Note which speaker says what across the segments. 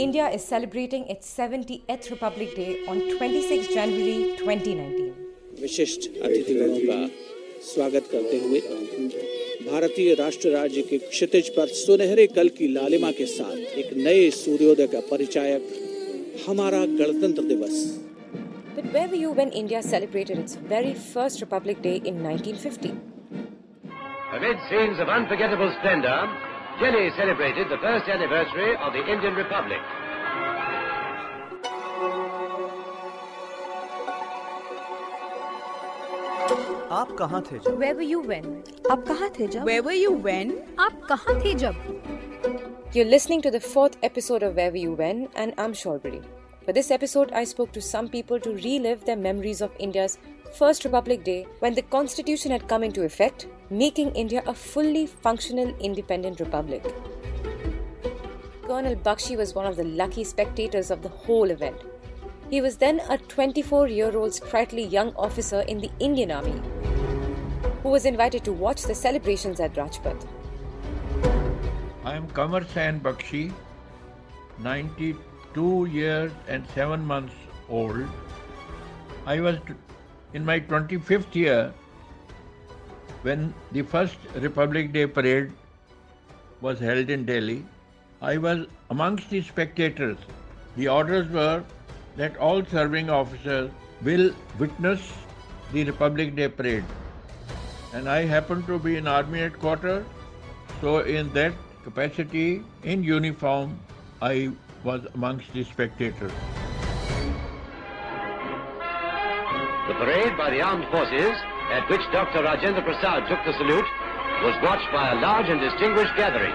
Speaker 1: India is celebrating its 70th Republic Day on 26 January 2019.
Speaker 2: विशिष्ट अतिथिगणों का स्वागत करते हुए भारतीय राष्ट्र राज्य के क्षितिज पर सुनहरे कल की लालिमा के साथ एक नए सूर्योदय का परिचायक हमारा गणतंत्र दिवस
Speaker 1: But where were you when India celebrated its very first Republic Day in 1950?
Speaker 3: Amid scenes of unforgettable splendor, Delhi celebrated the first anniversary of the Indian Republic.
Speaker 4: आप कहाँ थे जब?
Speaker 5: Where were you when?
Speaker 6: आप कहाँ थे जब?
Speaker 5: Where were you when? आप कहाँ थे जब?
Speaker 1: You're listening to the fourth episode of Where Were You When, and I'm Shorbori. For this episode, I spoke to some people to relive their memories of India's first Republic Day when the constitution had come into effect, making India a fully functional independent republic. Colonel Bakshi was one of the lucky spectators of the whole event. He was then a 24 year old sprightly young officer in the Indian Army who was invited to watch the celebrations at Rajpath.
Speaker 7: I am Kamar Sain Bakshi, 92 years and 7 months old. I was in my 25th year when the first Republic Day parade was held in Delhi. I was amongst the spectators. The orders were that all serving officers will witness the Republic Day parade. And I happened to be in army headquarters, so in that capacity, in uniform, I was amongst the spectators.
Speaker 3: The parade by the armed forces, at which Dr. Rajendra Prasad took the salute, was watched by a large and distinguished gathering.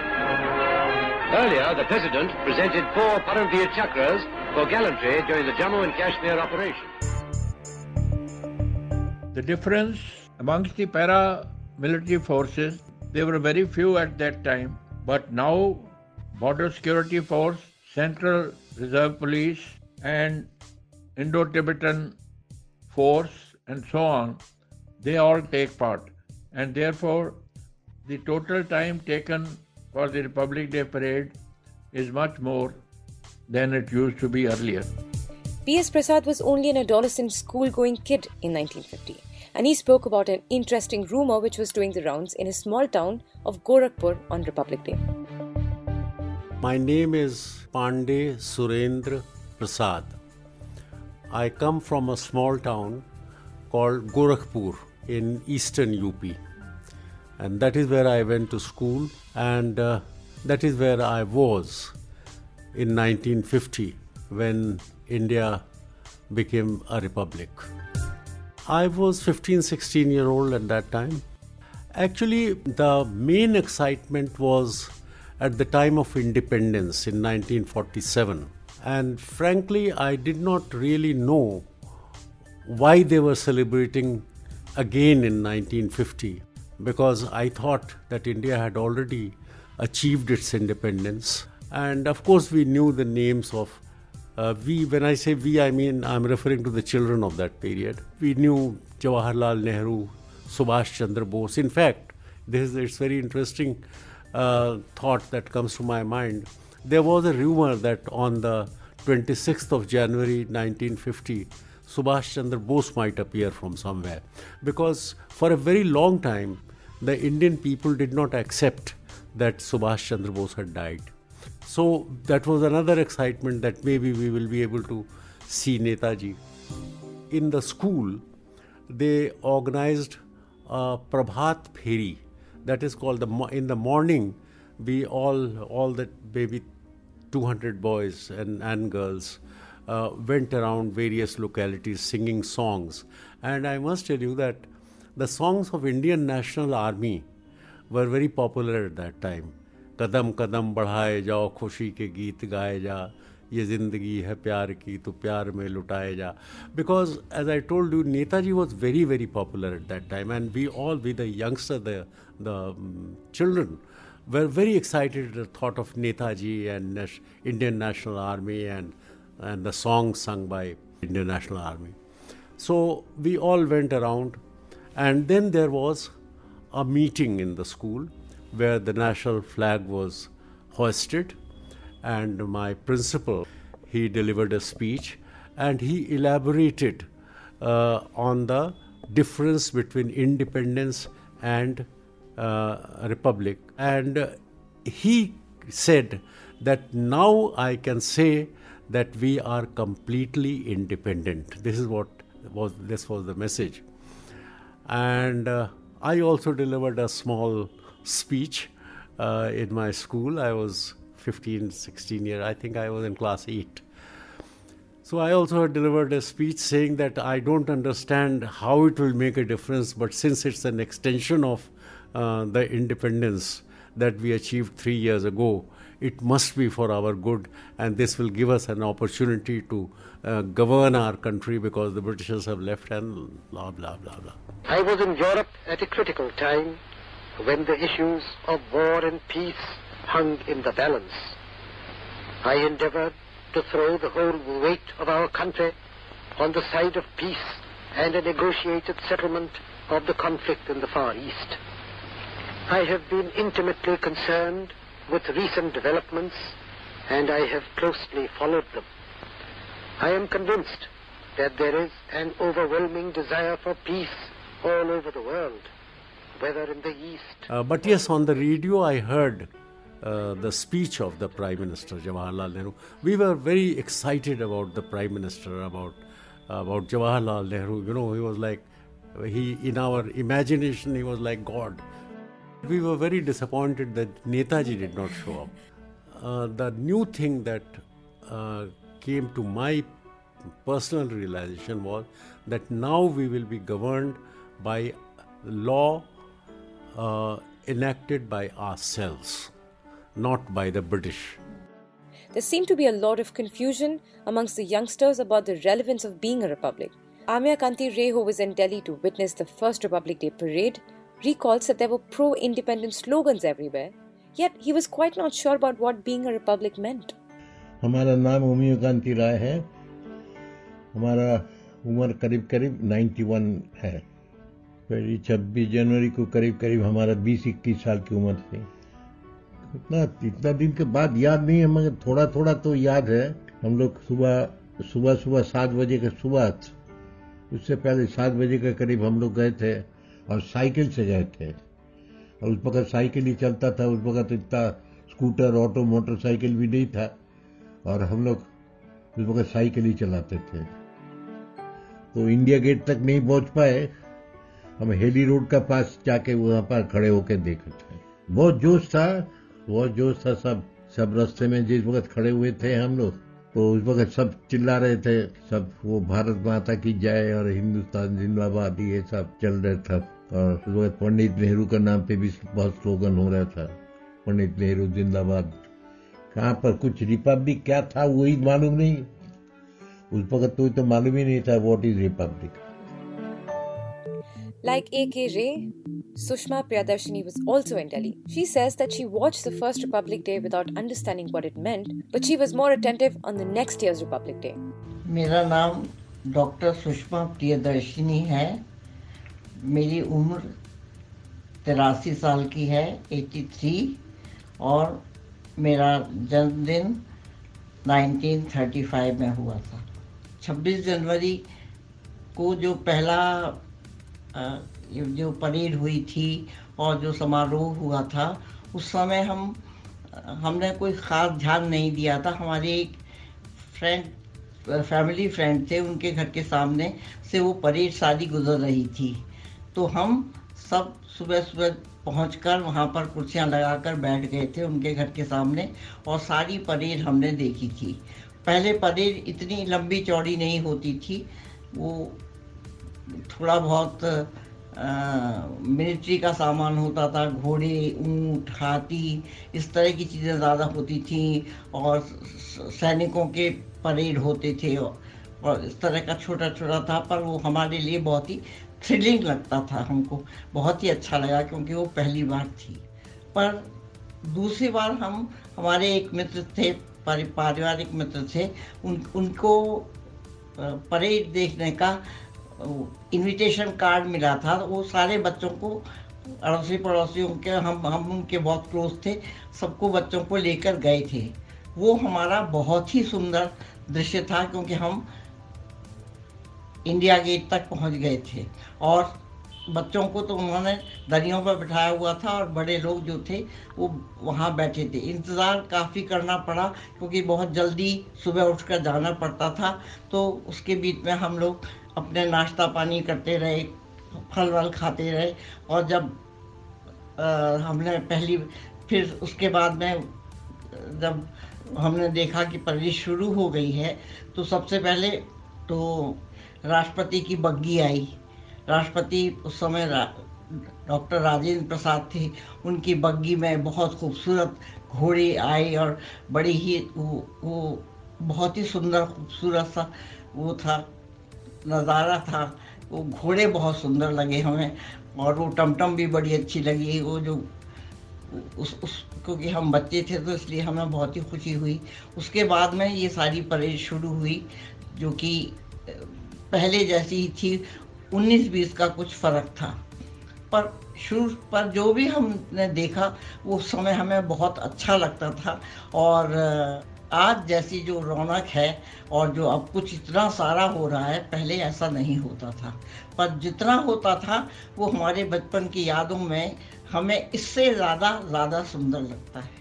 Speaker 3: Earlier, the President presented four Param Vir Chakras for gallantry during the Jammu and Kashmir operation.
Speaker 7: The difference amongst the paramilitary forces, there were very few at that time, but now Border Security Force, Central Reserve Police, and Indo-Tibetan Force, and so on, they all take part. And therefore, the total time taken for the Republic Day parade is much more than it used to be earlier.
Speaker 1: P.S. Prasad was only an adolescent school going kid in 1950, and he spoke about an interesting rumor which was doing the rounds in his small town of Gorakhpur on Republic Day.
Speaker 8: My name is Pandey Surendra Prasad. I come from a small town called Gorakhpur in eastern UP. And that is where I went to school, and uh, that is where I was in 1950 when India became a republic. I was 15, 16 year old at that time. Actually, the main excitement was at the time of independence in 1947. And frankly, I did not really know why they were celebrating again in 1950 because I thought that India had already achieved its independence. And of course, we knew the names of uh, we, when I say we, I mean I'm referring to the children of that period. We knew Jawaharlal Nehru, Subhash Chandra Bose. In fact, this is it's very interesting uh, thought that comes to my mind. There was a rumor that on the 26th of January 1950, Subhash Chandra Bose might appear from somewhere. Because for a very long time, the Indian people did not accept that Subhash Chandra Bose had died. So that was another excitement that maybe we will be able to see Netaji. In the school, they organized a Prabhat Pheri. That is called the in the morning. We all all that maybe 200 boys and, and girls uh, went around various localities singing songs. And I must tell you that the songs of Indian National Army were very popular at that time. कदम कदम बढ़ाए जाओ खुशी के गीत गाए जा ये जिंदगी है प्यार की तो प्यार में लुटाए जा because as I told you Netaji was very very popular at that time and we all we the youngster the the um, children were very excited at the thought of Netaji and Indian National Army and and the songs sung by Indian National Army. So we all went around and then there was a meeting in the school where the national flag was hoisted and my principal, he delivered a speech and he elaborated uh, on the difference between independence and republic. And uh, he said that now I can say that we are completely independent. This is what was this was the message. And uh, I also delivered a small speech uh, in my school. I was 15, 16 years. I think I was in class 8. So I also delivered a speech saying that I don't understand how it will make a difference, but since it's an extension of uh, the independence that we achieved three years ago, it must be for our good, and this will give us an opportunity to uh, govern our country because the Britishers have left and blah, blah, blah, blah.
Speaker 6: I was in Europe at a critical time when the issues of war and peace hung in the balance. I endeavored to throw the whole weight of our country on the side of peace and a negotiated settlement of the conflict in the Far East. I have been intimately concerned with recent developments and I have closely followed them. I am convinced that there is an overwhelming desire for peace all over the world, whether in the East.
Speaker 8: Uh, but yes, on the radio I heard uh, the speech of the Prime Minister Jawaharlal Nehru. We were very excited about the Prime Minister, about about Jawaharlal Nehru. You know, he was like he in our imagination he was like God. We were very disappointed that Netaji did not show up. Uh, the new thing that uh, came to my personal realization was that now we will be governed by law uh, enacted by ourselves, not by the British.
Speaker 1: There seemed to be a lot of confusion amongst the youngsters about the relevance of being a republic. Amiya Kanti Ray, who was in Delhi to witness the first Republic Day parade, recalls that there were pro independence slogans everywhere, yet he was quite not sure about what being a republic meant.
Speaker 9: हमारा नाम उमिया कांति राय है। हमारा उम्र करीब करीब 91 है। पहली छब्बीस जनवरी को करीब करीब हमारा 20-21 साल की उम्र थी। इतना इतना दिन के बाद याद नहीं है मगर थोड़ा थोड़ा तो याद है। हम लोग सुबह सुबह सुबह सात बजे के सुबह उससे पहले सात बजे के करीब हम लोग गए थे। और साइकिल से गए थे। और उस वक्त साइकिल ही चलता था, उस वक्त इतना स्कूटर, ऑटो, मोटरसाइकिल भी नहीं था। और हम लोग उस वक्त साइकिल ही चलाते थे। तो इंडिया गेट तक नहीं पहुँच पाए। हम हेली रोड का पास जाके वहाँ पर खड़े होकर देखे थे। बहुत जोश था, बहुत जोश था सब सब रास्ते में जिस वक्त खड़े हुए थे हम लोग तो उस वक्त सब चिल्ला रहे थे, सब वो भारत माता की जय और हिंदुस्तान जिंदाबाद, ये सब चल रहे था। और उस वक्त पंडित नेहरू का नाम पे भी बहुत स्लोगन हो रहा था पंडित नेहरू जिंदाबाद कहाँ पर कुछ रिपब्लिक क्या था वही मालूम नहीं उस वक्त तो, तो मालूम ही नहीं था what is republic
Speaker 1: Like A.K. Ray, Sushma Priyadarshini was also in Delhi. She says that she watched the first Republic Day without understanding what it meant, but she was more attentive on the next year's Republic Day.
Speaker 10: मेरा नाम doctor Sushma Priyadarshini है मेरी उम्र तिरासी साल की है 83 और मेरा जन्मदिन 1935 में हुआ था। 26 जनवरी को जो पहला जो परेड हुई थी और जो समारोह हुआ था, उस समय हम, हमने कोई ख़ास ध्यान नहीं दिया था। हमारे एक फ्रेंड फैमिली फ्रेंड थे, उनके घर के सामने से वो परेड शादी गुजर रही थी। तो हम सब सुबह सुबह पहुंचकर वहाँ पर कुर्सियाँ लगाकर बैठ गए थे उनके घर के सामने और सारी परेड हमने देखी थी। पहले परेड इतनी लंबी चौड़ी नहीं होती थी, वो थोड़ा बहुत मिलिट्री का सामान होता था, घोड़े, ऊँट, हाथी, इस तरह की चीज़ें ज़्यादा होती थी और सैनिकों के परेड होते थे और इस तरह का छोटा छोटा था, पर वो हमारे लिए बहुत ही थ्रिलिंग लगता था हमको। बहुत ही अच्छा लगा क्योंकि वो पहली बार थी। पर दूसरी बार हम हमारे एक मित्र थे पारिवारिक मित्र थे, उन, उनको परेड देखने का इनविटेशन कार्ड मिला था। वो सारे बच्चों को अड़ोसी पड़ोसियों के, हम हम उनके बहुत क्लोज थे, सबको बच्चों को लेकर गए थे। वो हमारा बहुत ही सुंदर दृश्य था क्योंकि हम इंडिया गेट तक पहुँच गए थे। और बच्चों को तो उन्होंने दरियों पर बिठाया हुआ था और बड़े लोग जो थे वो वहाँ बैठे थे। इंतज़ार काफ़ी करना पड़ा क्योंकि बहुत जल्दी सुबह उठकर जाना पड़ता था। तो उसके बीच में हम लोग अपने नाश्ता पानी करते रहे फल वल खाते रहे और जब आ, हमने पहली फिर उसके बाद में जब हमने देखा कि परेड शुरू हो गई है तो सबसे पहले तो राष्ट्रपति की बग्गी आई। राष्ट्रपति उस समय रा, डॉक्टर राजेंद्र प्रसाद थे। उनकी बग्गी में बहुत खूबसूरत घोड़े आए और बड़ी ही वो, वो बहुत ही सुंदर खूबसूरत सा वो था नज़ारा था। वो घोड़े बहुत सुंदर लगे हमें और वो टमटम भी बड़ी अच्छी लगी। वो जो उस उस क्योंकि हम बच्चे थे तो इसलिए हमें बहुत ही खुशी हुई। उसके बाद में ये सारी परेड शुरू हुई जो कि पहले जैसी ही थी उन्नीस बीस का कुछ फ़र्क था। पर शुरू पर जो भी हमने देखा वो समय हमें बहुत अच्छा लगता था। और आज जैसी जो रौनक है और जो अब कुछ इतना सारा हो रहा है पहले ऐसा नहीं होता था। पर जितना होता था वो हमारे बचपन की यादों में हमें इससे ज़्यादा ज़्यादा सुंदर लगता है।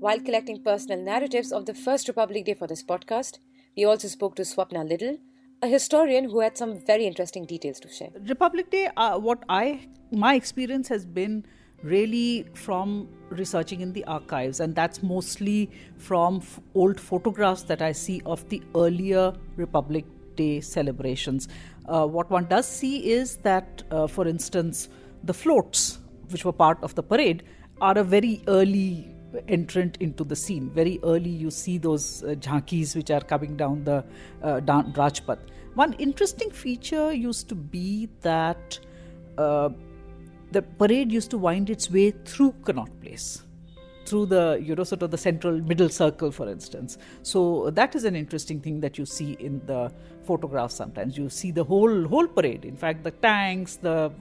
Speaker 1: While collecting personal narratives of the First Republic Day for this podcast, we also spoke to Swapna Liddle, a historian who had some very interesting details to share.
Speaker 11: Republic Day, uh, what I my experience has been really from researching in the archives, and that's mostly from f- old photographs that I see of the earlier Republic Day celebrations. Uh, what one does see is that, uh, for instance, the floats, which were part of the parade, are a very early entrant into the scene. Very early, you see those uh, jhankis which are coming down the uh, down Rajpath. One interesting feature used to be that uh, the parade used to wind its way through Connaught Place through the you know sort of the central middle circle for instance. So that is an interesting thing that you see in the photographs sometimes. You see the whole whole parade. In fact the tanks the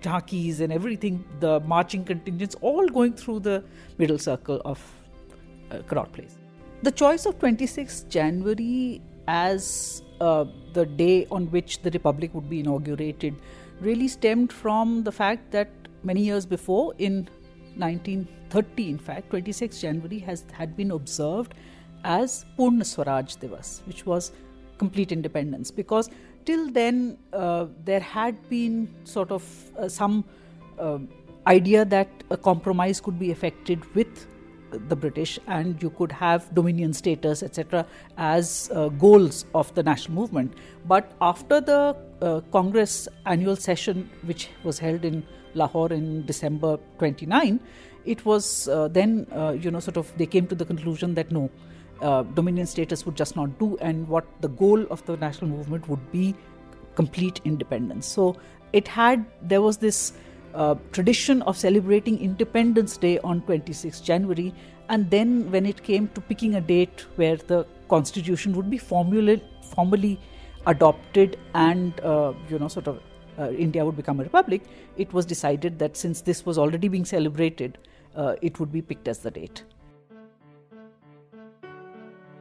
Speaker 11: jockeys and everything the marching contingents all going through the middle circle of uh, Place. The choice of 26 January as uh, the day on which the republic would be inaugurated really stemmed from the fact that many years before in 1930 in fact 26 January has had been observed as Purna Swaraj Divas which was complete independence because till then uh, there had been sort of uh, some uh, idea that a compromise could be effected with the British and you could have dominion status, etc., as uh, goals of the national movement. But after the uh, Congress annual session, which was held in Lahore in December 29, it was uh, then, uh, you know, sort of they came to the conclusion that no, uh, dominion status would just not do, and what the goal of the national movement would be complete independence. So it had, there was this uh, tradition of celebrating Independence Day on 26 January, and then when it came to picking a date where the constitution would be formally, formally adopted and uh, you know sort of uh, India would become a republic, it was decided that since this was already being celebrated, uh, it would be picked as the date.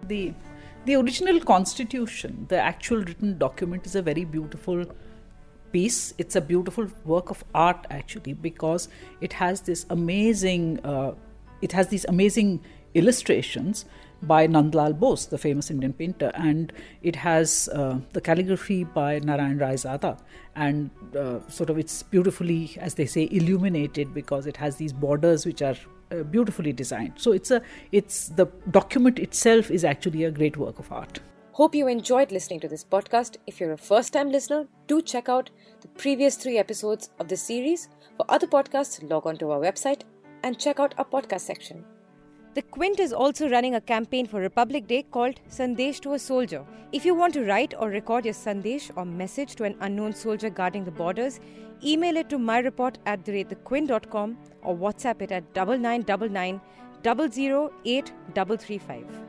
Speaker 11: The the original constitution, the actual written document, is a very beautiful piece. It's a beautiful work of art actually because it has this amazing, uh, it has these amazing illustrations by Nandlal Bose, the famous Indian painter, and it has uh, the calligraphy by Narayan Raizada, and uh, sort of it's beautifully, as they say, illuminated because it has these borders which are uh, beautifully designed. So it's a, it's the document itself is actually a great work of art.
Speaker 1: Hope you enjoyed listening to this podcast. If you're a first time listener, do check out the previous three episodes of this series. For other podcasts, log on to our website and check out our podcast section. The Quint is also running a campaign for Republic Day called Sandesh to a Soldier. If you want to write or record your Sandesh or message to an unknown soldier guarding the borders, email it to myreport at thequint.com or WhatsApp it at 9999 008 335.